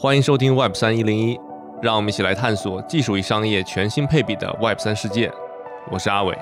欢迎收听 Web 三一零一，让我们一起来探索技术与商业全新配比的 Web 三世界。我是阿伟。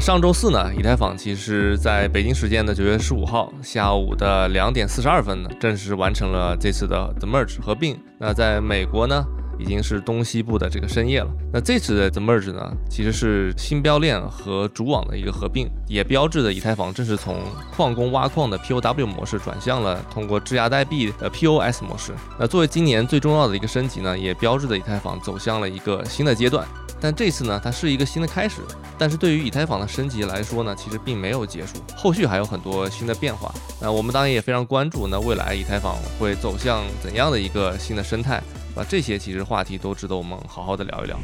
上周四呢，以太坊其实在北京时间的九月十五号下午的两点四十二分呢，正式完成了这次的 The Merge 合并。那在美国呢？已经是东西部的这个深夜了。那这次的 The Merge 呢，其实是新标链和主网的一个合并，也标志着以太坊正式从矿工挖矿的 POW 模式转向了通过质押代币的 POS 模式。那作为今年最重要的一个升级呢，也标志着以太坊走向了一个新的阶段。但这次呢，它是一个新的开始。但是对于以太坊的升级来说呢，其实并没有结束，后续还有很多新的变化。那我们当然也非常关注，那未来以太坊会走向怎样的一个新的生态？那这些其实话题都值得我们好好的聊一聊。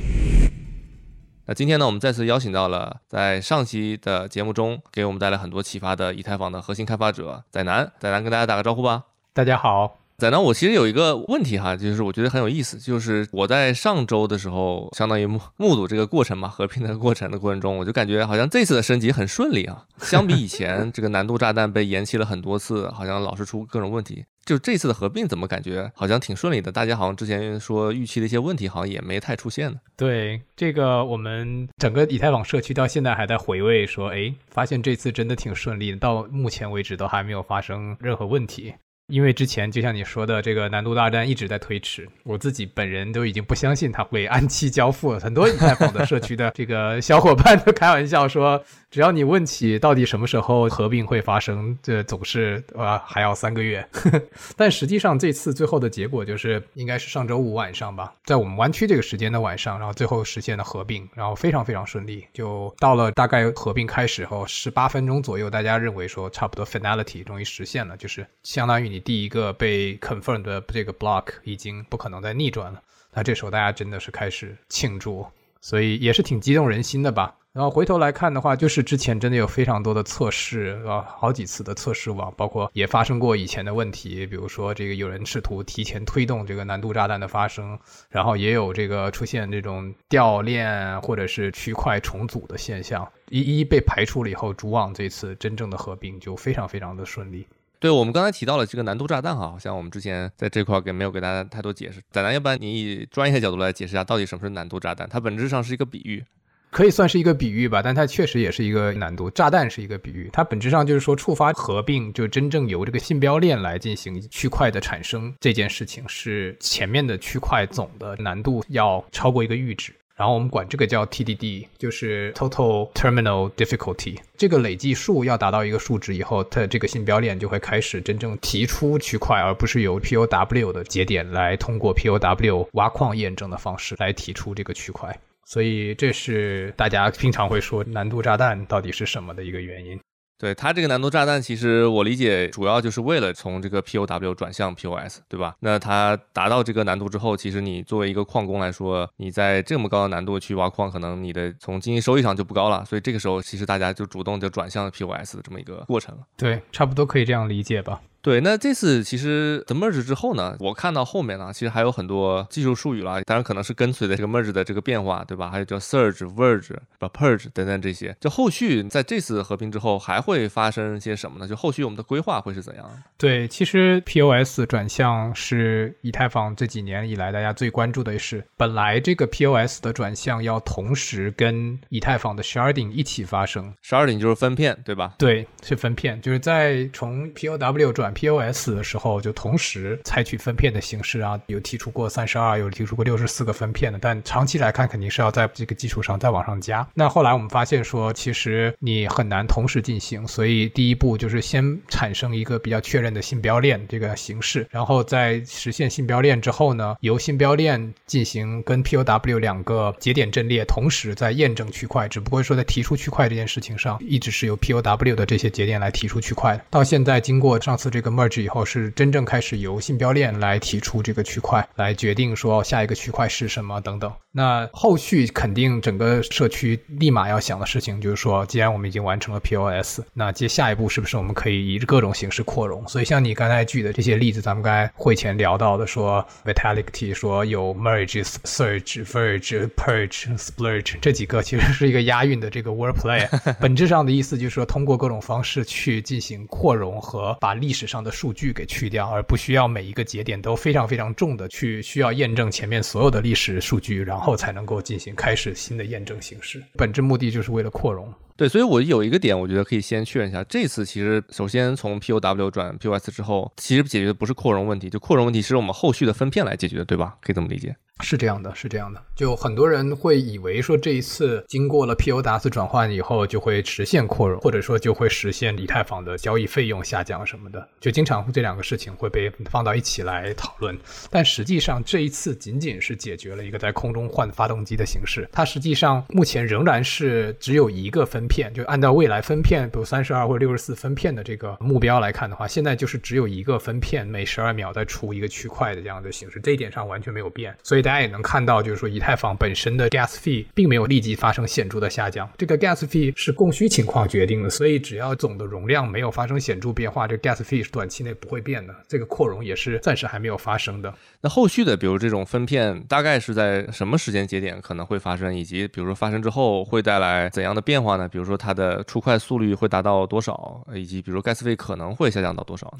那今天呢，我们再次邀请到了在上期的节目中给我们带来很多启发的以太坊的核心开发者仔南，仔南跟大家打个招呼吧。大家好。在那，我其实有一个问题哈，就是我觉得很有意思，就是我在上周的时候，相当于目目睹这个过程嘛，合并的过程的过程中，我就感觉好像这次的升级很顺利啊，相比以前这个难度炸弹被延期了很多次，好像老是出各种问题，就这次的合并怎么感觉好像挺顺利的？大家好像之前说预期的一些问题好像也没太出现呢。对，这个我们整个以太坊社区到现在还在回味，说哎，发现这次真的挺顺利，到目前为止都还没有发生任何问题。因为之前就像你说的，这个难度大战一直在推迟，我自己本人都已经不相信它会按期交付了。很多以太坊的社区的这个小伙伴都开玩笑说。只要你问起到底什么时候合并会发生，这总是啊还要三个月。但实际上这次最后的结果就是应该是上周五晚上吧，在我们湾区这个时间的晚上，然后最后实现了合并，然后非常非常顺利。就到了大概合并开始后十八分钟左右，大家认为说差不多 finality 终于实现了，就是相当于你第一个被 confirmed 的这个 block 已经不可能再逆转了。那这时候大家真的是开始庆祝，所以也是挺激动人心的吧。然后回头来看的话，就是之前真的有非常多的测试啊，好几次的测试网，包括也发生过以前的问题，比如说这个有人试图提前推动这个难度炸弹的发生，然后也有这个出现这种掉链或者是区块重组的现象，一一被排除了以后，主网这次真正的合并就非常非常的顺利。对我们刚才提到了这个难度炸弹哈，像我们之前在这块给没有给大家太多解释，咱咱要不然你以专业角度来解释一下，到底什么是难度炸弹？它本质上是一个比喻。可以算是一个比喻吧，但它确实也是一个难度。炸弹是一个比喻，它本质上就是说触发合并，就真正由这个信标链来进行区块的产生这件事情，是前面的区块总的难度要超过一个阈值，然后我们管这个叫 TDD，就是 Total Terminal Difficulty。这个累计数要达到一个数值以后，它这个信标链就会开始真正提出区块，而不是由 POW 的节点来通过 POW 挖矿验证的方式来提出这个区块。所以这是大家经常会说难度炸弹到底是什么的一个原因。对它这个难度炸弹，其实我理解主要就是为了从这个 POW 转向 POS，对吧？那它达到这个难度之后，其实你作为一个矿工来说，你在这么高的难度去挖矿，可能你的从经济收益上就不高了。所以这个时候，其实大家就主动就转向 POS 的这么一个过程了。对，差不多可以这样理解吧。对，那这次其实 the merge 之后呢，我看到后面呢，其实还有很多技术术语了，当然可能是跟随的这个 merge 的这个变化，对吧？还有叫 surge、verge、purge 等等这些，就后续在这次合并之后还会发生些什么呢？就后续我们的规划会是怎样？对，其实 POS 转向是以太坊这几年以来大家最关注的是，本来这个 POS 的转向要同时跟以太坊的 sharding 一起发生，sharding 就是分片，对吧？对，是分片，就是在从 POW 转 POS 的时候，就同时采取分片的形式啊，有提出过三十二，有提出过六十四个分片的，但长期来看，肯定是要在这个基础上再往上加。那后来我们发现说，其实你很难同时进行，所以第一步就是先产生一个比较确认的信标链这个形式，然后在实现信标链之后呢，由信标链进行跟 POW 两个节点阵列同时在验证区块，只不过说在提出区块这件事情上，一直是由 POW 的这些节点来提出区块的。到现在经过上次这个 merge 以后，是真正开始由信标链来提出这个区块，来决定说下一个区块是什么等等。那后续肯定整个社区立马要想的事情就是说，既然我们已经完成了 POS，那接下一步是不是我们可以以各种形式扩容？所以像你刚才举的这些例子，咱们刚才会前聊到的，说 Vitality 说有 Merge、Surge、Verge、Purge、Splurge 这几个，其实是一个押韵的这个 wordplay。本质上的意思就是说，通过各种方式去进行扩容和把历史上的数据给去掉，而不需要每一个节点都非常非常重的去需要验证前面所有的历史数据，然后。后才能够进行开始新的验证形式，本质目的就是为了扩容。对，所以我有一个点，我觉得可以先确认一下。这次其实首先从 POW 转 POS 之后，其实解决的不是扩容问题，就扩容问题是我们后续的分片来解决的，对吧？可以这么理解。是这样的，是这样的。就很多人会以为说这一次经过了 POW 转换以后就会实现扩容，或者说就会实现以太坊的交易费用下降什么的，就经常这两个事情会被放到一起来讨论。但实际上这一次仅仅是解决了一个在空中换发动机的形式，它实际上目前仍然是只有一个分片。就按照未来分片，比如三十二或者六十四分片的这个目标来看的话，现在就是只有一个分片，每十二秒再出一个区块的这样的形式，这一点上完全没有变。所以大家也能看到，就是说以太坊本身的 gas fee 并没有立即发生显著的下降。这个 gas fee 是供需情况决定的，所以只要总的容量没有发生显著变化，这 gas fee 是短期内不会变的。这个扩容也是暂时还没有发生的。那后续的，比如这种分片，大概是在什么时间节点可能会发生，以及比如说发生之后会带来怎样的变化呢？比如说它的出块速率会达到多少，以及比如 gas 费可能会下降到多少？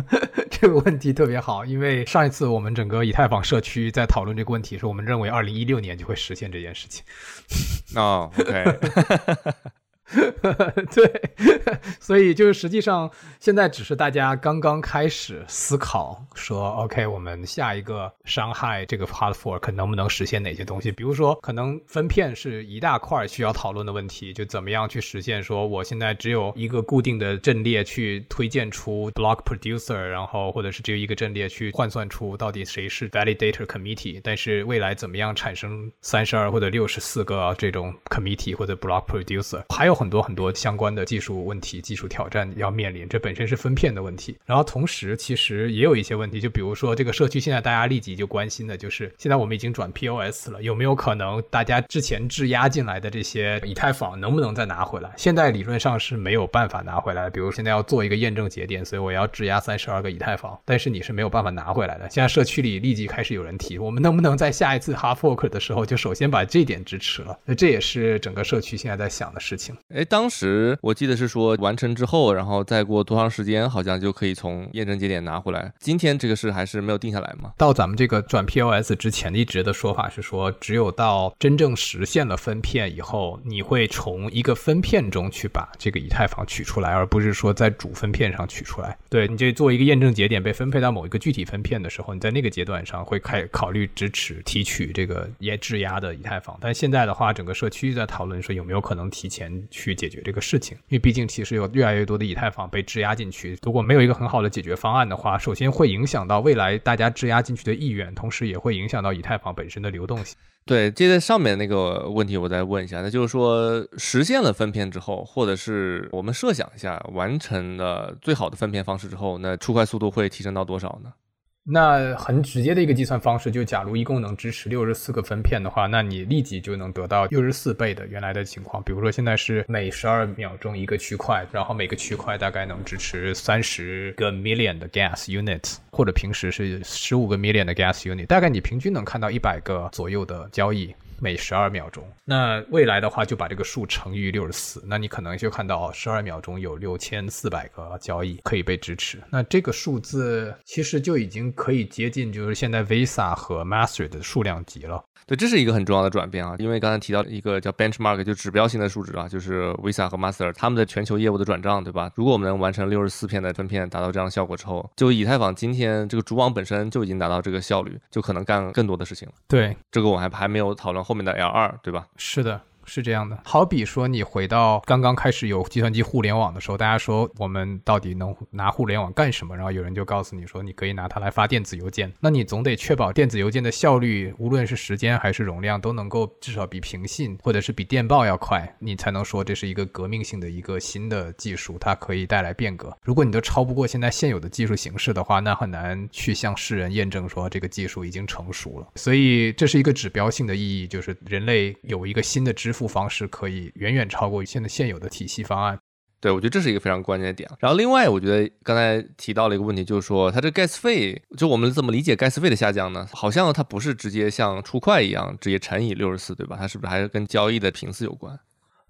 这个问题特别好，因为上一次我们整个以太坊社区在讨论这个问题时，我们认为二零一六年就会实现这件事情。哦，OK。对，所以就是实际上现在只是大家刚刚开始思考，说 OK，我们下一个伤害这个 hard fork 能不能实现哪些东西？比如说，可能分片是一大块需要讨论的问题，就怎么样去实现？说我现在只有一个固定的阵列去推荐出 block producer，然后或者是只有一个阵列去换算出到底谁是 validator committee，但是未来怎么样产生三十二或者六十四个这种 committee 或者 block producer，还有。很多很多相关的技术问题、技术挑战要面临，这本身是分片的问题。然后同时，其实也有一些问题，就比如说这个社区现在大家立即就关心的就是，现在我们已经转 POS 了，有没有可能大家之前质押进来的这些以太坊能不能再拿回来？现在理论上是没有办法拿回来。比如现在要做一个验证节点，所以我要质押三十二个以太坊，但是你是没有办法拿回来的。现在社区里立即开始有人提，我们能不能在下一次 h a r Fork 的时候就首先把这点支持了？那这也是整个社区现在在想的事情。哎，当时我记得是说完成之后，然后再过多长时间，好像就可以从验证节点拿回来。今天这个事还是没有定下来吗？到咱们这个转 POS 之前，一直的说法是说，只有到真正实现了分片以后，你会从一个分片中去把这个以太坊取出来，而不是说在主分片上取出来。对，你就做一个验证节点被分配到某一个具体分片的时候，你在那个阶段上会开考虑支持提取这个也质押的以太坊。但现在的话，整个社区在讨论说有没有可能提前去解决。这个事情，因为毕竟其实有越来越多的以太坊被质押进去，如果没有一个很好的解决方案的话，首先会影响到未来大家质押进去的意愿，同时也会影响到以太坊本身的流动性。对，接着上面那个问题，我再问一下，那就是说实现了分片之后，或者是我们设想一下完成了最好的分片方式之后，那出块速度会提升到多少呢？那很直接的一个计算方式，就假如一共能支持六十四个分片的话，那你立即就能得到六十四倍的原来的情况。比如说现在是每十二秒钟一个区块，然后每个区块大概能支持三十个 million 的 gas units，或者平时是十五个 million 的 gas unit，大概你平均能看到一百个左右的交易。每十二秒钟，那未来的话就把这个数乘以六十四，那你可能就看到十二秒钟有六千四百个交易可以被支持。那这个数字其实就已经可以接近，就是现在 Visa 和 Master 的数量级了。对，这是一个很重要的转变啊，因为刚才提到一个叫 benchmark，就指标性的数值啊，就是 Visa 和 Master 他们的全球业务的转账，对吧？如果我们能完成六十四片的分片，达到这样的效果之后，就以太坊今天这个主网本身就已经达到这个效率，就可能干更多的事情了。对，这个我还还没有讨论后面的 L 二，对吧？是的。是这样的。好比说，你回到刚刚开始有计算机互联网的时候，大家说我们到底能拿互联网干什么？然后有人就告诉你说，你可以拿它来发电子邮件。那你总得确保电子邮件的效率，无论是时间还是容量，都能够至少比平信或者是比电报要快，你才能说这是一个革命性的一个新的技术，它可以带来变革。如果你都超不过现在现有的技术形式的话，那很难去向世人验证说这个技术已经成熟了。所以这是一个指标性的意义，就是人类有一个新的支付方式，可以远远超过现在现有的体系方案。对，我觉得这是一个非常关键的点。然后另外，我觉得刚才提到了一个问题，就是说它这 gas 费，就我们怎么理解 gas 费的下降呢？好像它不是直接像出块一样直接乘以六十四，对吧？它是不是还是跟交易的频次有关？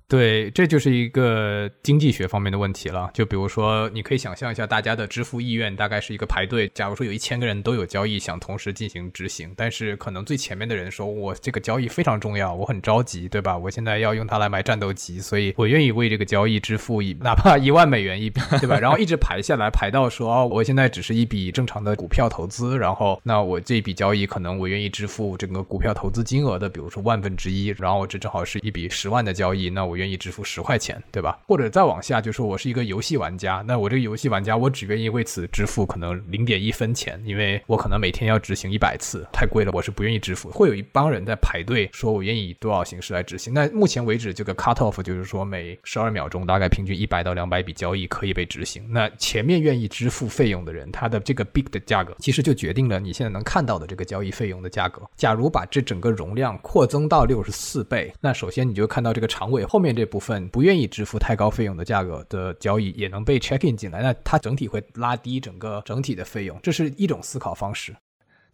对，这就是一个经济学方面的问题了。就比如说，你可以想象一下，大家的支付意愿大概是一个排队。假如说有一千个人都有交易想同时进行执行，但是可能最前面的人说：“我这个交易非常重要，我很着急，对吧？我现在要用它来买战斗机，所以我愿意为这个交易支付一哪怕一万美元一笔，对吧？”然后一直排下来，排到说：“哦，我现在只是一笔正常的股票投资，然后那我这笔交易可能我愿意支付整个股票投资金额的，比如说万分之一，然后这正好是一笔十万的交易，那我愿意支付。”十块钱，对吧？或者再往下，就说我是一个游戏玩家，那我这个游戏玩家，我只愿意为此支付可能零点一分钱，因为我可能每天要执行一百次，太贵了，我是不愿意支付。会有一帮人在排队，说我愿意以多少形式来执行。那目前为止，这个 cut off 就是说每十二秒钟大概平均一百到两百笔交易可以被执行。那前面愿意支付费用的人，他的这个 big 的价格，其实就决定了你现在能看到的这个交易费用的价格。假如把这整个容量扩增到六十四倍，那首先你就看到这个长尾后面这部分。不愿意支付太高费用的价格的交易也能被 check in 进来，那它整体会拉低整个整体的费用，这是一种思考方式。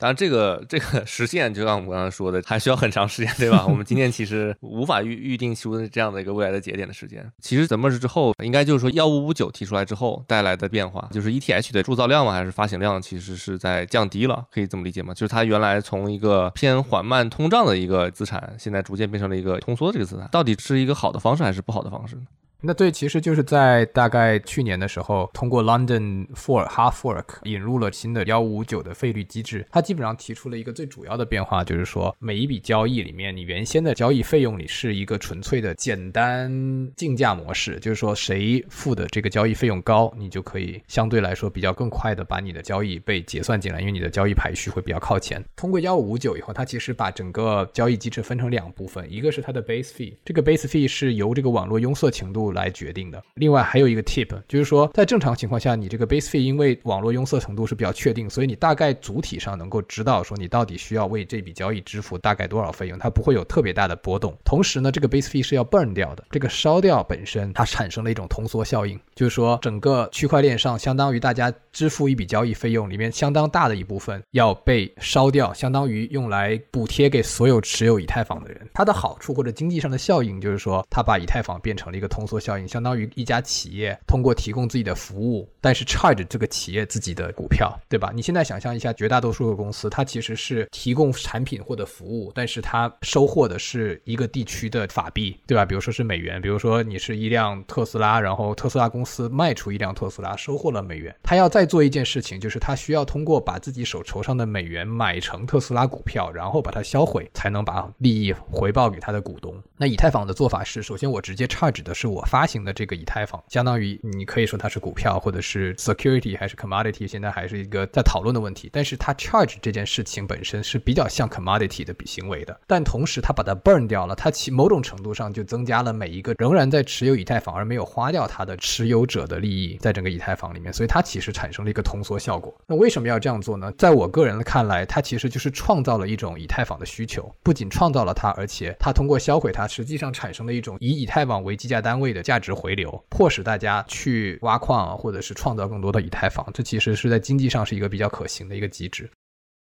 当然，这个这 个实现，就像我们刚才说的，还需要很长时间，对吧？我们今天其实无法预预定出这样的一个未来的节点的时间。其实怎么是之后，应该就是说幺五五九提出来之后带来的变化，就是 ETH 的铸造量嘛，还是发行量，其实是在降低了，可以这么理解吗？就是它原来从一个偏缓慢通胀的一个资产，现在逐渐变成了一个通缩的这个资产，到底是一个好的方式还是不好的方式呢？那对，其实就是在大概去年的时候，通过 London Fork Half Fork 引入了新的幺五九的费率机制。它基本上提出了一个最主要的变化，就是说每一笔交易里面，你原先的交易费用里是一个纯粹的简单竞价模式，就是说谁付的这个交易费用高，你就可以相对来说比较更快的把你的交易被结算进来，因为你的交易排序会比较靠前。通过幺五五九以后，它其实把整个交易机制分成两部分，一个是它的 base fee，这个 base fee 是由这个网络拥塞程度。来决定的。另外还有一个 tip，就是说，在正常情况下，你这个 base fee 因为网络拥塞程度是比较确定，所以你大概主体上能够知道说你到底需要为这笔交易支付大概多少费用，它不会有特别大的波动。同时呢，这个 base fee 是要 burn 掉的，这个烧掉本身它产生了一种通缩效应，就是说整个区块链上相当于大家支付一笔交易费用里面相当大的一部分要被烧掉，相当于用来补贴给所有持有以太坊的人。它的好处或者经济上的效应就是说，它把以太坊变成了一个通缩。效应相当于一家企业通过提供自己的服务，但是 charge 这个企业自己的股票，对吧？你现在想象一下，绝大多数的公司，它其实是提供产品或者服务，但是它收获的是一个地区的法币，对吧？比如说是美元，比如说你是一辆特斯拉，然后特斯拉公司卖出一辆特斯拉，收获了美元，他要再做一件事情，就是他需要通过把自己手头上的美元买成特斯拉股票，然后把它销毁，才能把利益回报给他的股东。那以太坊的做法是，首先我直接 charge 的是我。发行的这个以太坊，相当于你可以说它是股票，或者是 security 还是 commodity，现在还是一个在讨论的问题。但是它 charge 这件事情本身是比较像 commodity 的行为的，但同时它把它 burn 掉了，它其某种程度上就增加了每一个仍然在持有以太坊而没有花掉它的持有者的利益，在整个以太坊里面，所以它其实产生了一个通缩效果。那为什么要这样做呢？在我个人看来，它其实就是创造了一种以太坊的需求，不仅创造了它，而且它通过销毁它，实际上产生了一种以以太坊为计价单位的。价值回流，迫使大家去挖矿，或者是创造更多的以太坊，这其实是在经济上是一个比较可行的一个机制。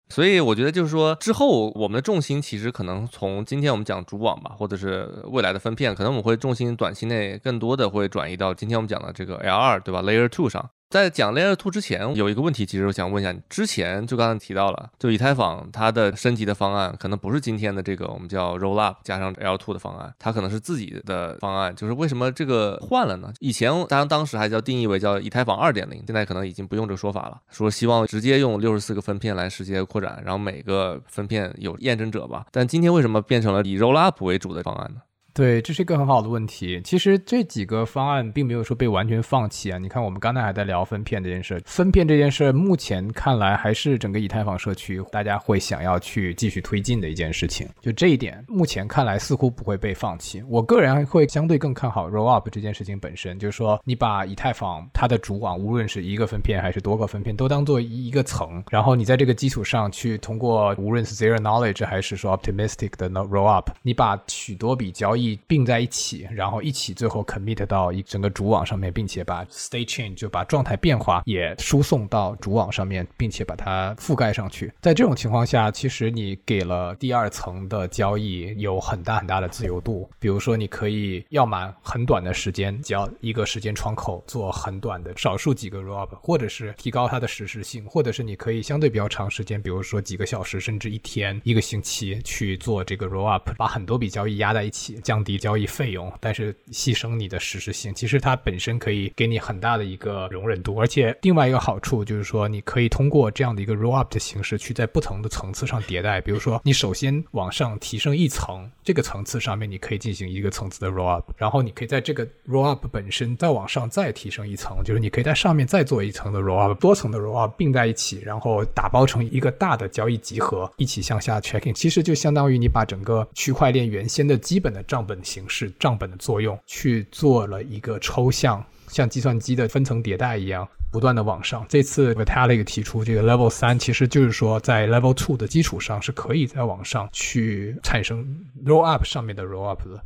所以我觉得就是说，之后我们的重心其实可能从今天我们讲主网吧，或者是未来的分片，可能我们会重心短期内更多的会转移到今天我们讲的这个 L 二，对吧？Layer Two 上。在讲 Layer Two 之前，有一个问题，其实我想问一下你，之前就刚才提到了，就以太坊它的升级的方案，可能不是今天的这个我们叫 Roll Up 加上 L Two 的方案，它可能是自己的方案。就是为什么这个换了呢？以前当当时还叫定义为叫以太坊二点零，现在可能已经不用这个说法了，说希望直接用六十四个分片来实现扩展，然后每个分片有验证者吧。但今天为什么变成了以 Roll Up 为主的方案呢？对，这是一个很好的问题。其实这几个方案并没有说被完全放弃啊。你看，我们刚才还在聊分片这件事，分片这件事目前看来还是整个以太坊社区大家会想要去继续推进的一件事情。就这一点，目前看来似乎不会被放弃。我个人会相对更看好 roll up 这件事情本身，就是说你把以太坊它的主网，无论是一个分片还是多个分片，都当做一一个层，然后你在这个基础上去通过无论是 zero knowledge 还是说 optimistic 的 roll up，你把许多笔交易。并在一起，然后一起最后 commit 到一整个主网上面，并且把 state change 就把状态变化也输送到主网上面，并且把它覆盖上去。在这种情况下，其实你给了第二层的交易有很大很大的自由度。比如说，你可以要么很短的时间，只要一个时间窗口做很短的少数几个 roll up，或者是提高它的实时性，或者是你可以相对比较长时间，比如说几个小时甚至一天、一个星期去做这个 roll up，把很多笔交易压在一起。降低交易费用，但是牺牲你的实时性。其实它本身可以给你很大的一个容忍度，而且另外一个好处就是说，你可以通过这样的一个 roll up 的形式，去在不同的层次上迭代。比如说，你首先往上提升一层，这个层次上面你可以进行一个层次的 roll up，然后你可以在这个 roll up 本身再往上再提升一层，就是你可以在上面再做一层的 roll up，多层的 roll up 并在一起，然后打包成一个大的交易集合，一起向下 checking。其实就相当于你把整个区块链原先的基本的账。本形式、账本的作用去做了一个抽象，像计算机的分层迭代一样，不断的往上。这次 Vitalik 提出这个 Level 三，其实就是说在 Level two 的基础上是可以再往上去产生 Roll Up 上面的 Roll Up 的。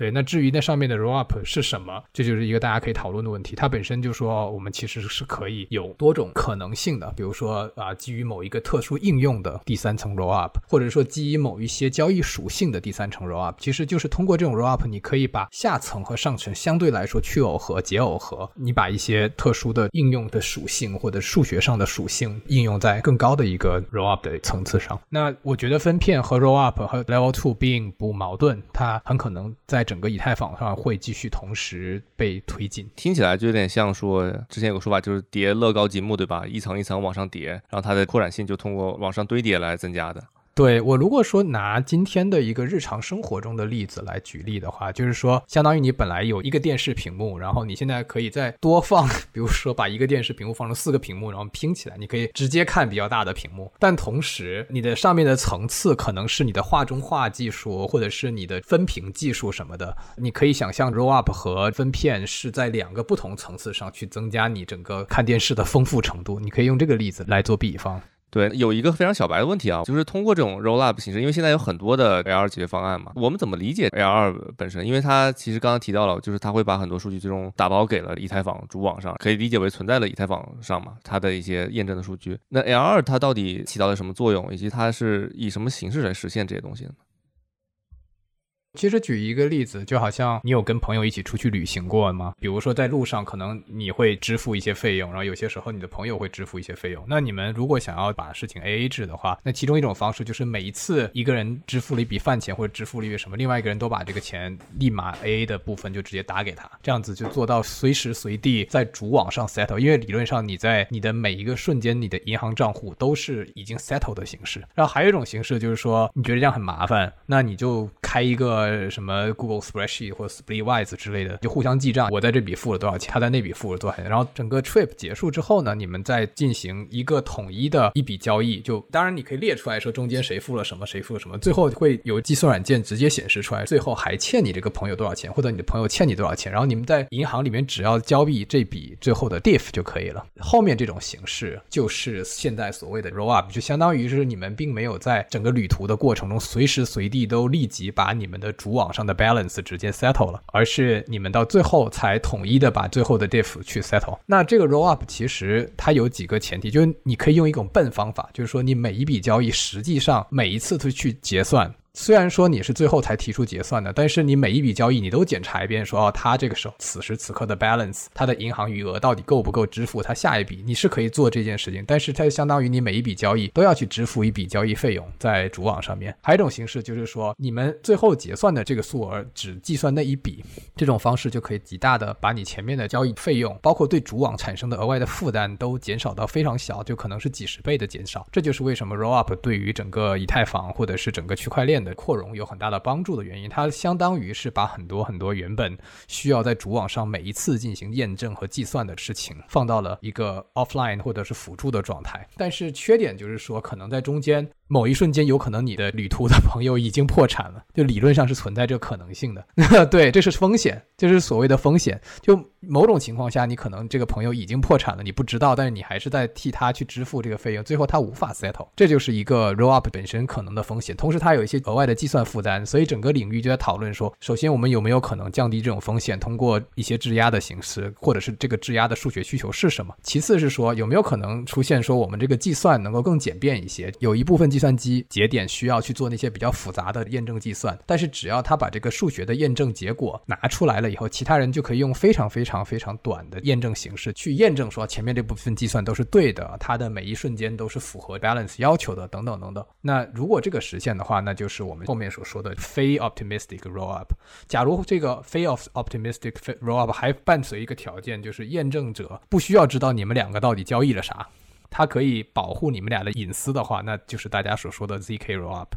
对，那至于那上面的 roll up 是什么，这就是一个大家可以讨论的问题。它本身就说，我们其实是可以有多种可能性的，比如说啊，基于某一个特殊应用的第三层 roll up，或者说基于某一些交易属性的第三层 roll up，其实就是通过这种 roll up，你可以把下层和上层相对来说去耦合、解耦合，你把一些特殊的应用的属性或者数学上的属性应用在更高的一个 roll up 的层次上。那我觉得分片和 roll up 和 level two 并不矛盾，它很可能在。整个以太坊上会继续同时被推进，听起来就有点像说之前有个说法，就是叠乐高积木，对吧？一层一层往上叠，然后它的扩展性就通过往上堆叠来增加的。对我如果说拿今天的一个日常生活中的例子来举例的话，就是说，相当于你本来有一个电视屏幕，然后你现在可以再多放，比如说把一个电视屏幕放成四个屏幕，然后拼起来，你可以直接看比较大的屏幕。但同时，你的上面的层次可能是你的画中画技术，或者是你的分屏技术什么的。你可以想象，roll up 和分片是在两个不同层次上去增加你整个看电视的丰富程度。你可以用这个例子来做比方。对，有一个非常小白的问题啊，就是通过这种 roll up 形式，因为现在有很多的 L2 解决方案嘛，我们怎么理解 L2 本身？因为它其实刚刚提到了，就是它会把很多数据最终打包给了以太坊主网上，可以理解为存在了以太坊上嘛，它的一些验证的数据。那 L2 它到底起到了什么作用，以及它是以什么形式来实现这些东西的呢？其实举一个例子，就好像你有跟朋友一起出去旅行过吗？比如说在路上，可能你会支付一些费用，然后有些时候你的朋友会支付一些费用。那你们如果想要把事情 A A 制的话，那其中一种方式就是每一次一个人支付了一笔饭钱或者支付了一个什么，另外一个人都把这个钱立马 A A 的部分就直接打给他，这样子就做到随时随地在主网上 settle。因为理论上你在你的每一个瞬间，你的银行账户都是已经 settle 的形式。然后还有一种形式就是说，你觉得这样很麻烦，那你就开一个。呃，什么 Google Spreadsheet 或 Splitwise 之类的，就互相记账。我在这笔付了多少钱，他在那笔付了多少钱。然后整个 trip 结束之后呢，你们再进行一个统一的一笔交易。就当然你可以列出来说中间谁付了什么，谁付了什么。最后会有计算软件直接显示出来，最后还欠你这个朋友多少钱，或者你的朋友欠你多少钱。然后你们在银行里面只要交易这笔最后的 diff 就可以了。后面这种形式就是现在所谓的 roll up，就相当于是你们并没有在整个旅途的过程中随时随地都立即把你们的主网上的 balance 直接 settle 了，而是你们到最后才统一的把最后的 diff 去 settle。那这个 roll up 其实它有几个前提，就是你可以用一种笨方法，就是说你每一笔交易实际上每一次都去结算。虽然说你是最后才提出结算的，但是你每一笔交易你都检查一遍，说哦，他这个时候此时此刻的 balance，他的银行余额到底够不够支付他下一笔？你是可以做这件事情，但是它相当于你每一笔交易都要去支付一笔交易费用在主网上面。还有一种形式就是说，你们最后结算的这个数额只计算那一笔，这种方式就可以极大的把你前面的交易费用，包括对主网产生的额外的负担都减少到非常小，就可能是几十倍的减少。这就是为什么 roll up 对于整个以太坊或者是整个区块链。的扩容有很大的帮助的原因。它相当于是把很多很多原本需要在主网上每一次进行验证和计算的事情放到了一个 offline 或者是辅助的状态。但是缺点就是说，可能在中间。某一瞬间，有可能你的旅途的朋友已经破产了，就理论上是存在这个可能性的。对，这是风险，这是所谓的风险。就某种情况下，你可能这个朋友已经破产了，你不知道，但是你还是在替他去支付这个费用，最后他无法 settle，这就是一个 roll up 本身可能的风险。同时，它有一些额外的计算负担，所以整个领域就在讨论说，首先我们有没有可能降低这种风险，通过一些质押的形式，或者是这个质押的数学需求是什么？其次是说，有没有可能出现说我们这个计算能够更简便一些，有一部分计算机节点需要去做那些比较复杂的验证计算，但是只要他把这个数学的验证结果拿出来了以后，其他人就可以用非常非常非常短的验证形式去验证说前面这部分计算都是对的，它的每一瞬间都是符合 balance 要求的，等等等等。那如果这个实现的话，那就是我们后面所说的非 optimistic rollup。假如这个非 optimistic rollup 还伴随一个条件，就是验证者不需要知道你们两个到底交易了啥。它可以保护你们俩的隐私的话，那就是大家所说的 ZK Rollup。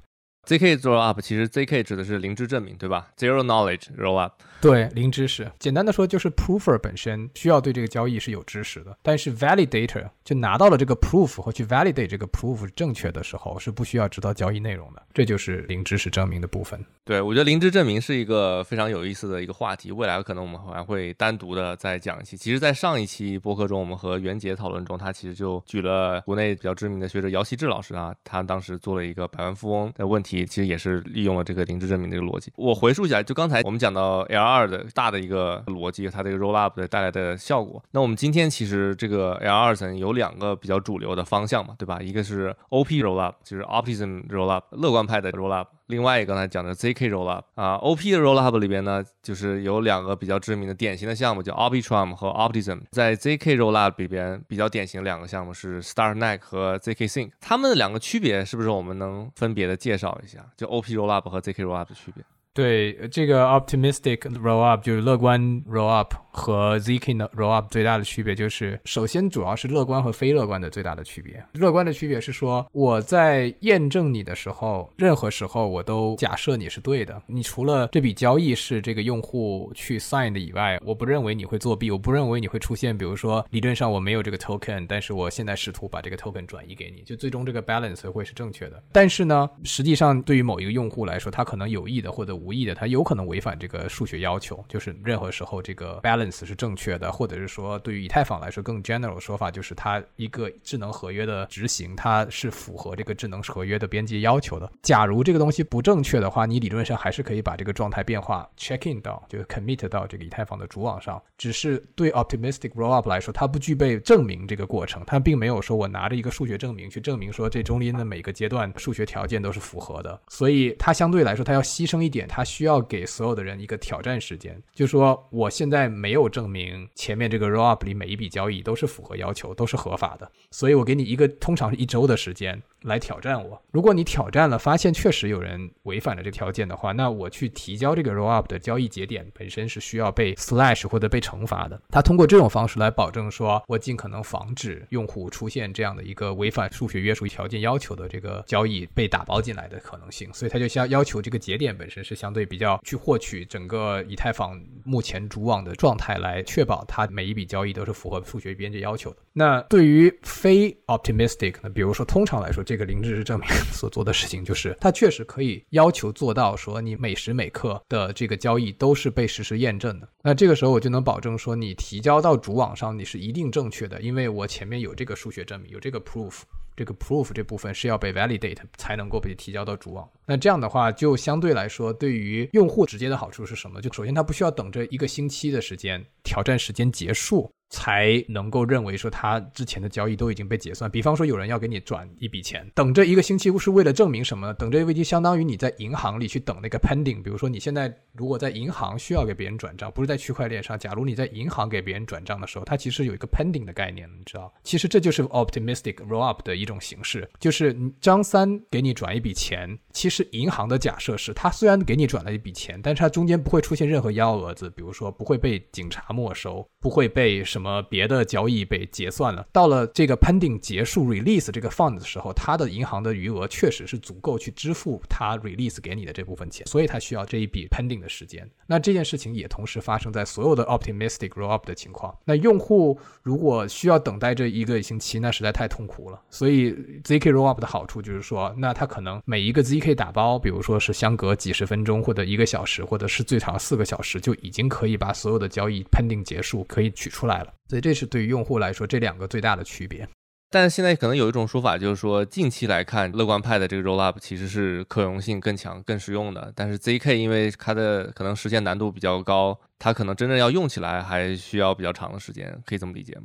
ZK Rollup 其实 ZK 指的是零知证明，对吧？Zero Knowledge Rollup。对，零知识。简单的说，就是 Proofer 本身需要对这个交易是有知识的，但是 Validator 就拿到了这个 Proof 和去 Validate 这个 Proof 正确的时候，是不需要知道交易内容的。这就是零知识证明的部分。对，我觉得零知证明是一个非常有意思的一个话题，未来可能我们还会单独的再讲一期。其实，在上一期播客中，我们和袁杰讨论中，他其实就举了国内比较知名的学者姚希志老师啊，他当时做了一个百万富翁的问题，其实也是。利用了这个零知证明这个逻辑，我回溯一下，就刚才我们讲到 L 二的大的一个逻辑，它这个 roll up 的带来的效果。那我们今天其实这个 L 二层有两个比较主流的方向嘛，对吧？一个是 OP roll up，就是 optimism roll up，乐观派的 roll up。另外一个刚才讲的 ZK roll up 啊，OP 的 roll up 里边呢，就是有两个比较知名的典型的项目，叫 Arbitrum 和 Optimism。在 ZK roll up 里边比较典型的两个项目是 Starknet 和 ZK Sync。它们的两个区别是不是我们能分别的介绍一下？就 OP roll up 和 ZK roll up 的区别？对这个 optimistic roll up 就是乐观 roll up 和 zk 的 roll up 最大的区别就是，首先主要是乐观和非乐观的最大的区别。乐观的区别是说，我在验证你的时候，任何时候我都假设你是对的。你除了这笔交易是这个用户去 sign 的以外，我不认为你会作弊，我不认为你会出现，比如说理论上我没有这个 token，但是我现在试图把这个 token 转移给你，就最终这个 balance 会是正确的。但是呢，实际上对于某一个用户来说，他可能有意的或者无意的，它有可能违反这个数学要求，就是任何时候这个 balance 是正确的，或者是说对于以太坊来说更 general 说法，就是它一个智能合约的执行，它是符合这个智能合约的边界要求的。假如这个东西不正确的话，你理论上还是可以把这个状态变化 check in 到，就是 commit 到这个以太坊的主网上。只是对 optimistic rollup 来说，它不具备证明这个过程，它并没有说我拿着一个数学证明去证明说这中间的每个阶段数学条件都是符合的，所以它相对来说它要牺牲一点，他需要。要给所有的人一个挑战时间，就说我现在没有证明前面这个 roll up 里每一笔交易都是符合要求，都是合法的，所以我给你一个通常是一周的时间。来挑战我。如果你挑战了，发现确实有人违反了这个条件的话，那我去提交这个 roll up 的交易节点本身是需要被 slash 或者被惩罚的。他通过这种方式来保证说，我尽可能防止用户出现这样的一个违反数学约束条件要求的这个交易被打包进来的可能性。所以他就要要求这个节点本身是相对比较去获取整个以太坊目前主网的状态，来确保它每一笔交易都是符合数学边界要求的。那对于非 optimistic，那比如说通常来说这。这个零知识证明 所做的事情，就是它确实可以要求做到说，你每时每刻的这个交易都是被实时验证的。那这个时候我就能保证说，你提交到主网上你是一定正确的，因为我前面有这个数学证明，有这个 proof，这个 proof 这部分是要被 validate 才能够被提交到主网。那这样的话，就相对来说，对于用户直接的好处是什么？就首先他不需要等着一个星期的时间，挑战时间结束。才能够认为说他之前的交易都已经被结算。比方说有人要给你转一笔钱，等这一个星期是为了证明什么呢？等这一个星期相当于你在银行里去等那个 pending。比如说你现在如果在银行需要给别人转账，不是在区块链上。假如你在银行给别人转账的时候，它其实有一个 pending 的概念，你知道？其实这就是 optimistic roll up 的一种形式，就是张三给你转一笔钱，其实银行的假设是他虽然给你转了一笔钱，但是他中间不会出现任何幺蛾子，比如说不会被警察没收，不会被什么。么别的交易被结算了，到了这个 pending 结束 release 这个 fund 的时候，他的银行的余额确实是足够去支付他 release 给你的这部分钱，所以他需要这一笔 pending 的时间。那这件事情也同时发生在所有的 optimistic roll up 的情况。那用户如果需要等待这一个星期，那实在太痛苦了。所以 zk roll up 的好处就是说，那他可能每一个 zk 打包，比如说是相隔几十分钟或者一个小时，或者是最长四个小时，就已经可以把所有的交易 pending 结束，可以取出来了。所以这是对于用户来说这两个最大的区别。但现在可能有一种说法，就是说近期来看，乐观派的这个 roll up 其实是可用性更强、更实用的。但是 zk 因为它的可能实现难度比较高，它可能真正要用起来还需要比较长的时间，可以这么理解吗？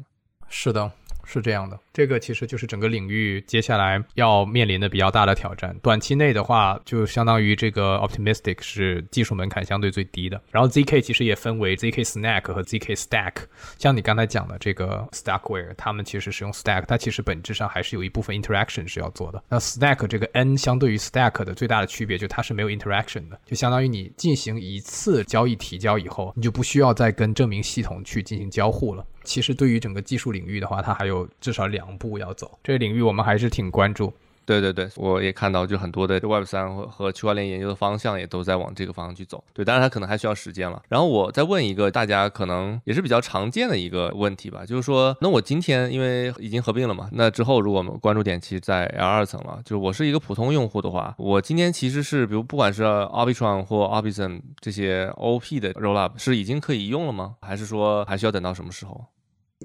是的。是这样的，这个其实就是整个领域接下来要面临的比较大的挑战。短期内的话，就相当于这个 optimistic 是技术门槛相对最低的。然后 zk 其实也分为 zk snack 和 zk stack。像你刚才讲的这个 stackware，他们其实是用 stack，它其实本质上还是有一部分 interaction 是要做的。那 stack 这个 n 相对于 stack 的最大的区别，就它是没有 interaction 的，就相当于你进行一次交易提交以后，你就不需要再跟证明系统去进行交互了。其实对于整个技术领域的话，它还有至少两步要走。这个领域我们还是挺关注。对对对，我也看到，就很多的 Web 三和区块链研究的方向也都在往这个方向去走。对，当然它可能还需要时间了。然后我再问一个大家可能也是比较常见的一个问题吧，就是说，那我今天因为已经合并了嘛，那之后如果关注点其实在 L 二层了，就是我是一个普通用户的话，我今天其实是比如不管是 Arbitrum 或 Arbitrum 这些 OP 的 Rollup 是已经可以用了吗？还是说还需要等到什么时候？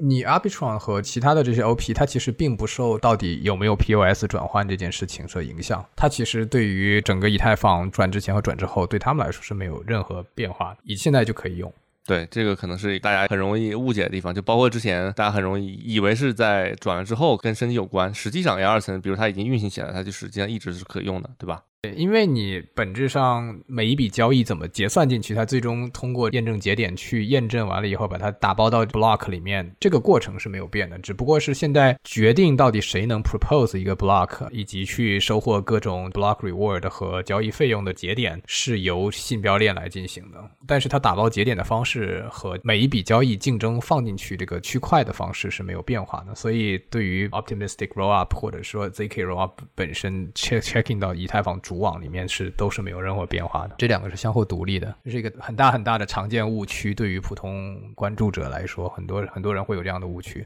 你 Arbitron 和其他的这些 OP，它其实并不受到底有没有 POS 转换这件事情所影响。它其实对于整个以太坊转之前和转之后，对他们来说是没有任何变化，你现在就可以用。对，这个可能是大家很容易误解的地方，就包括之前大家很容易以为是在转了之后跟升级有关，实际上 L 二层，比如它已经运行起来，它就实际上一直是可用的，对吧？因为你本质上每一笔交易怎么结算进去，它最终通过验证节点去验证完了以后，把它打包到 block 里面，这个过程是没有变的，只不过是现在决定到底谁能 propose 一个 block，以及去收获各种 block reward 和交易费用的节点是由信标链来进行的，但是它打包节点的方式和每一笔交易竞争放进去这个区块的方式是没有变化的，所以对于 optimistic rollup 或者说 zk rollup 本身 check checking 到以太坊主主网里面是都是没有任何变化的，这两个是相互独立的，这是一个很大很大的常见误区。对于普通关注者来说，很多很多人会有这样的误区。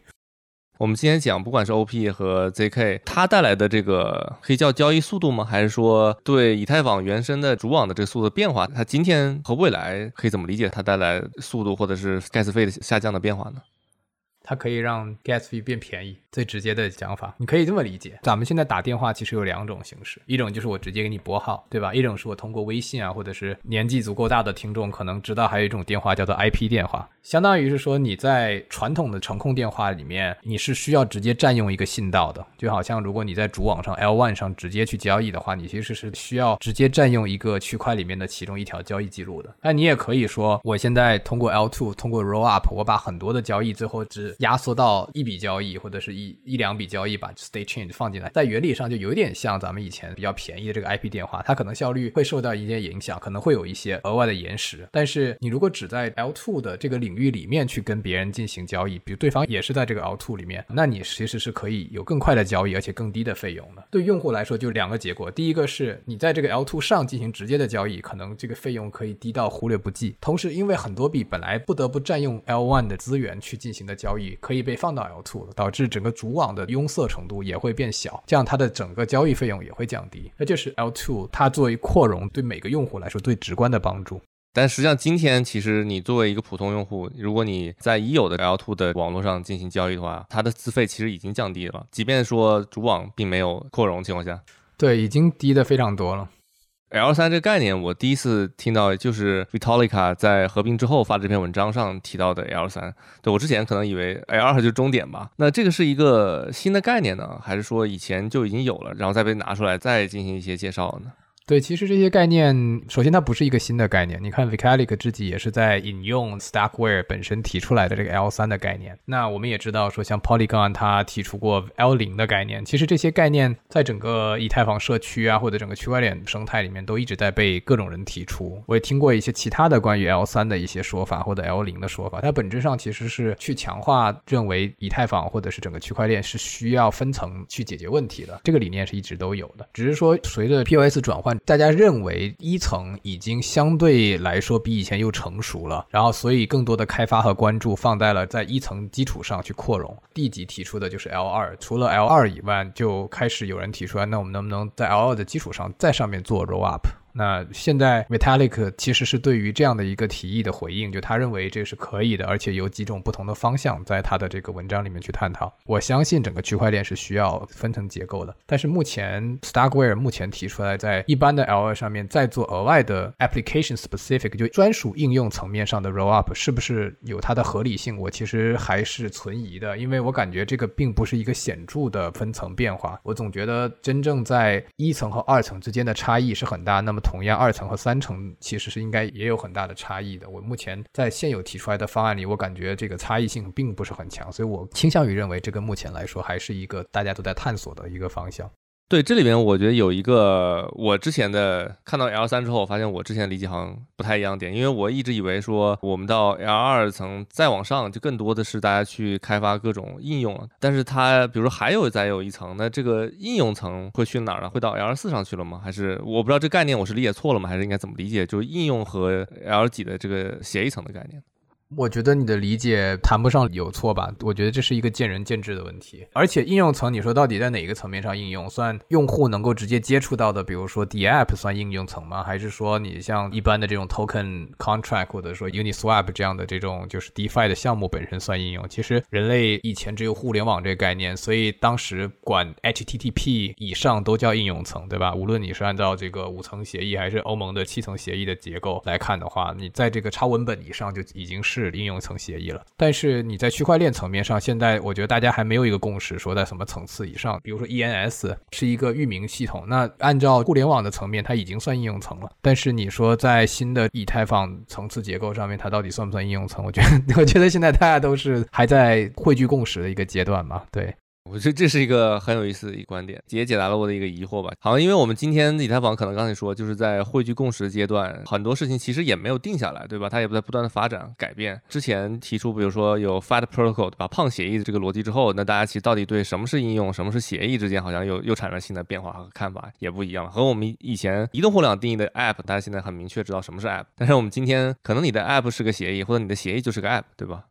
我们今天讲，不管是 OP 和 ZK，它带来的这个可以叫交易速度吗？还是说对以太坊原生的主网的这个速度变化？它今天和未来可以怎么理解它带来速度或者是 gas 费的下降的变化呢？它可以让 gas fee 变便宜，最直接的讲法，你可以这么理解。咱们现在打电话其实有两种形式，一种就是我直接给你拨号，对吧？一种是我通过微信啊，或者是年纪足够大的听众可能知道，还有一种电话叫做 IP 电话，相当于是说你在传统的程控电话里面，你是需要直接占用一个信道的，就好像如果你在主网上 L1 上直接去交易的话，你其实是需要直接占用一个区块里面的其中一条交易记录的。那你也可以说，我现在通过 L2，通过 roll up，我把很多的交易最后只压缩到一笔交易或者是一一两笔交易，把 state change 放进来，在原理上就有点像咱们以前比较便宜的这个 IP 电话，它可能效率会受到一些影响，可能会有一些额外的延时。但是你如果只在 L2 的这个领域里面去跟别人进行交易，比如对方也是在这个 L2 里面，那你其实是可以有更快的交易，而且更低的费用的。对用户来说，就两个结果：第一个是你在这个 L2 上进行直接的交易，可能这个费用可以低到忽略不计；同时，因为很多笔本来不得不占用 L1 的资源去进行的交易，可以被放到 L2 导致整个主网的拥塞程度也会变小，这样它的整个交易费用也会降低。那就是 L2 它作为扩容对每个用户来说最直观的帮助。但实际上，今天其实你作为一个普通用户，如果你在已有的 L2 的网络上进行交易的话，它的资费其实已经降低了，即便说主网并没有扩容情况下，对，已经低的非常多了。L 三这个概念，我第一次听到就是 Vitalika 在合并之后发这篇文章上提到的 L 三。对我之前可能以为 L 二就是终点吧。那这个是一个新的概念呢，还是说以前就已经有了，然后再被拿出来再进行一些介绍呢？对，其实这些概念，首先它不是一个新的概念。你看 Vitalik 自己也是在引用 Stackware 本身提出来的这个 L 三的概念。那我们也知道说，像 Polygon 它提出过 L 零的概念。其实这些概念在整个以太坊社区啊，或者整个区块链生态里面都一直在被各种人提出。我也听过一些其他的关于 L 三的一些说法，或者 L 零的说法。它本质上其实是去强化认为以太坊或者是整个区块链是需要分层去解决问题的。这个理念是一直都有的，只是说随着 POS 转换。大家认为一层已经相对来说比以前又成熟了，然后所以更多的开发和关注放在了在一层基础上去扩容。D 级提出的就是 L 二，除了 L 二以外，就开始有人提出来，那我们能不能在 L 二的基础上在上面做 roll up？那现在 Vitalik 其实是对于这样的一个提议的回应，就他认为这是可以的，而且有几种不同的方向在他的这个文章里面去探讨。我相信整个区块链是需要分层结构的，但是目前 Starkware 目前提出来在一般的 L2 上面再做额外的 application specific 就专属应用层面上的 roll up，是不是有它的合理性？我其实还是存疑的，因为我感觉这个并不是一个显著的分层变化。我总觉得真正在一层和二层之间的差异是很大。那么同样，二层和三层其实是应该也有很大的差异的。我目前在现有提出来的方案里，我感觉这个差异性并不是很强，所以我倾向于认为这个目前来说还是一个大家都在探索的一个方向。对，这里面我觉得有一个我之前的看到 L 三之后，我发现我之前理解好像不太一样点，因为我一直以为说我们到 L 二层再往上，就更多的是大家去开发各种应用了。但是它比如说还有再有一层，那这个应用层会去哪儿呢？会到 L 四上去了吗？还是我不知道这概念我是理解错了吗？还是应该怎么理解？就是应用和 L 几的这个协议层的概念？我觉得你的理解谈不上有错吧？我觉得这是一个见仁见智的问题。而且应用层，你说到底在哪个层面上应用？算用户能够直接接触到的，比如说 DApp 算应用层吗？还是说你像一般的这种 Token Contract 或者说 Uniswap 这样的这种就是 DeFi 的项目本身算应用？其实人类以前只有互联网这个概念，所以当时管 HTTP 以上都叫应用层，对吧？无论你是按照这个五层协议还是欧盟的七层协议的结构来看的话，你在这个超文本以上就已经是。是应用层协议了，但是你在区块链层面上，现在我觉得大家还没有一个共识，说在什么层次以上。比如说 ENS 是一个域名系统，那按照互联网的层面，它已经算应用层了。但是你说在新的以太坊层次结构上面，它到底算不算应用层？我觉得，我觉得现在大家都是还在汇聚共识的一个阶段嘛。对。我觉得这是一个很有意思的一个观点，也解答了我的一个疑惑吧。好因为我们今天以太坊可能刚才说，就是在汇聚共识的阶段，很多事情其实也没有定下来，对吧？它也不在不断的发展改变。之前提出，比如说有 Fat Protocol 对吧？胖协议的这个逻辑之后，那大家其实到底对什么是应用，什么是协议之间，好像又又产生了新的变化和看法，也不一样了。和我们以前移动互联网定义的 App，大家现在很明确知道什么是 App，但是我们今天可能你的 App 是个协议，或者你的协议就是个 App，对吧？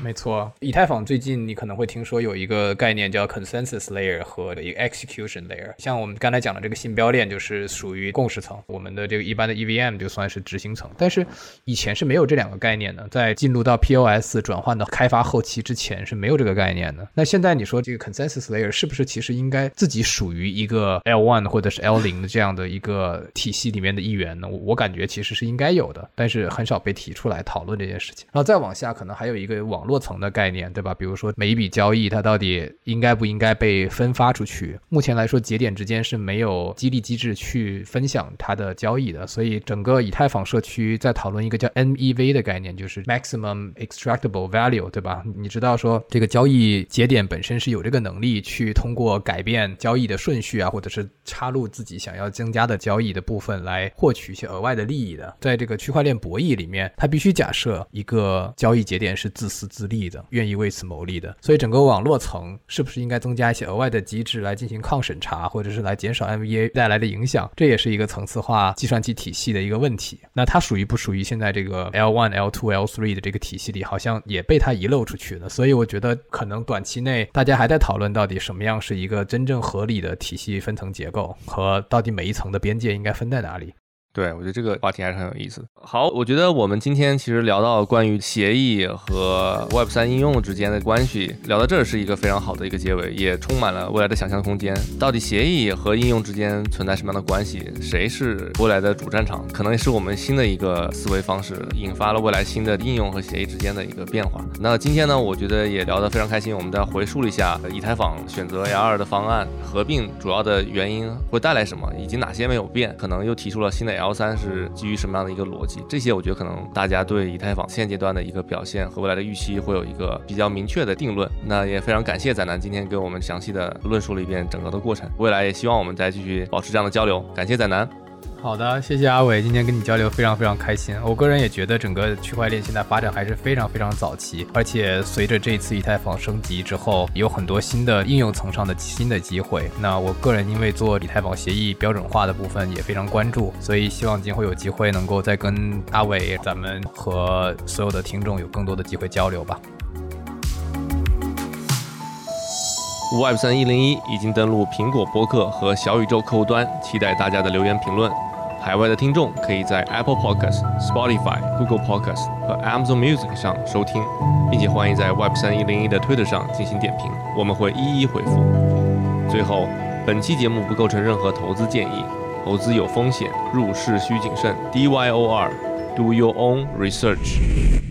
没错，以太坊最近你可能会听说有一个概念叫 consensus layer 和一个 execution layer。像我们刚才讲的这个信标链就是属于共识层，我们的这个一般的 EVM 就算是执行层。但是以前是没有这两个概念的，在进入到 POS 转换的开发后期之前是没有这个概念的。那现在你说这个 consensus layer 是不是其实应该自己属于一个 L1 或者是 L0 的这样的一个体系里面的一员呢？我我感觉其实是应该有的，但是很少被提出来讨论这件事情。然后再往下，可能还有一个网。落层的概念，对吧？比如说每一笔交易，它到底应该不应该被分发出去？目前来说，节点之间是没有激励机制去分享它的交易的，所以整个以太坊社区在讨论一个叫 MEV 的概念，就是 Maximum Extractable Value，对吧？你知道说这个交易节点本身是有这个能力去通过改变交易的顺序啊，或者是插入自己想要增加的交易的部分来获取一些额外的利益的。在这个区块链博弈里面，它必须假设一个交易节点是自私。自自利的，愿意为此谋利的，所以整个网络层是不是应该增加一些额外的机制来进行抗审查，或者是来减少 MVA 带来的影响？这也是一个层次化计算机体系的一个问题。那它属于不属于现在这个 L1、L2、L3 的这个体系里？好像也被它遗漏出去了。所以我觉得可能短期内大家还在讨论到底什么样是一个真正合理的体系分层结构，和到底每一层的边界应该分在哪里。对，我觉得这个话题还是很有意思。好，我觉得我们今天其实聊到关于协议和 Web 三应用之间的关系，聊到这是一个非常好的一个结尾，也充满了未来的想象空间。到底协议和应用之间存在什么样的关系？谁是未来的主战场？可能是我们新的一个思维方式，引发了未来新的应用和协议之间的一个变化。那今天呢，我觉得也聊得非常开心。我们再回溯一下以太坊选择 L2 的方案合并主要的原因会带来什么，以及哪些没有变，可能又提出了新的 L L 三是基于什么样的一个逻辑。这些我觉得可能大家对以太坊现阶段的一个表现和未来的预期会有一个比较明确的定论。那也非常感谢仔南今天给我们详细的论述了一遍整个的过程。未来也希望我们再继续保持这样的交流。感谢仔南。好的，谢谢阿伟，今天跟你交流非常非常开心。我个人也觉得整个区块链现在发展还是非常非常早期，而且随着这一次以太坊升级之后，有很多新的应用层上的新的机会。那我个人因为做以太坊协议标准化的部分也非常关注，所以希望今后有机会能够再跟阿伟咱们和所有的听众有更多的机会交流吧。Web 三一零一已经登录苹果播客和小宇宙客户端，期待大家的留言评论。海外的听众可以在 Apple Podcast、Spotify、Google Podcast 和 Amazon Music 上收听，并且欢迎在 Web 三一零一的 Twitter 上进行点评，我们会一一回复。最后，本期节目不构成任何投资建议，投资有风险，入市需谨慎。D Y O R，Do your own research。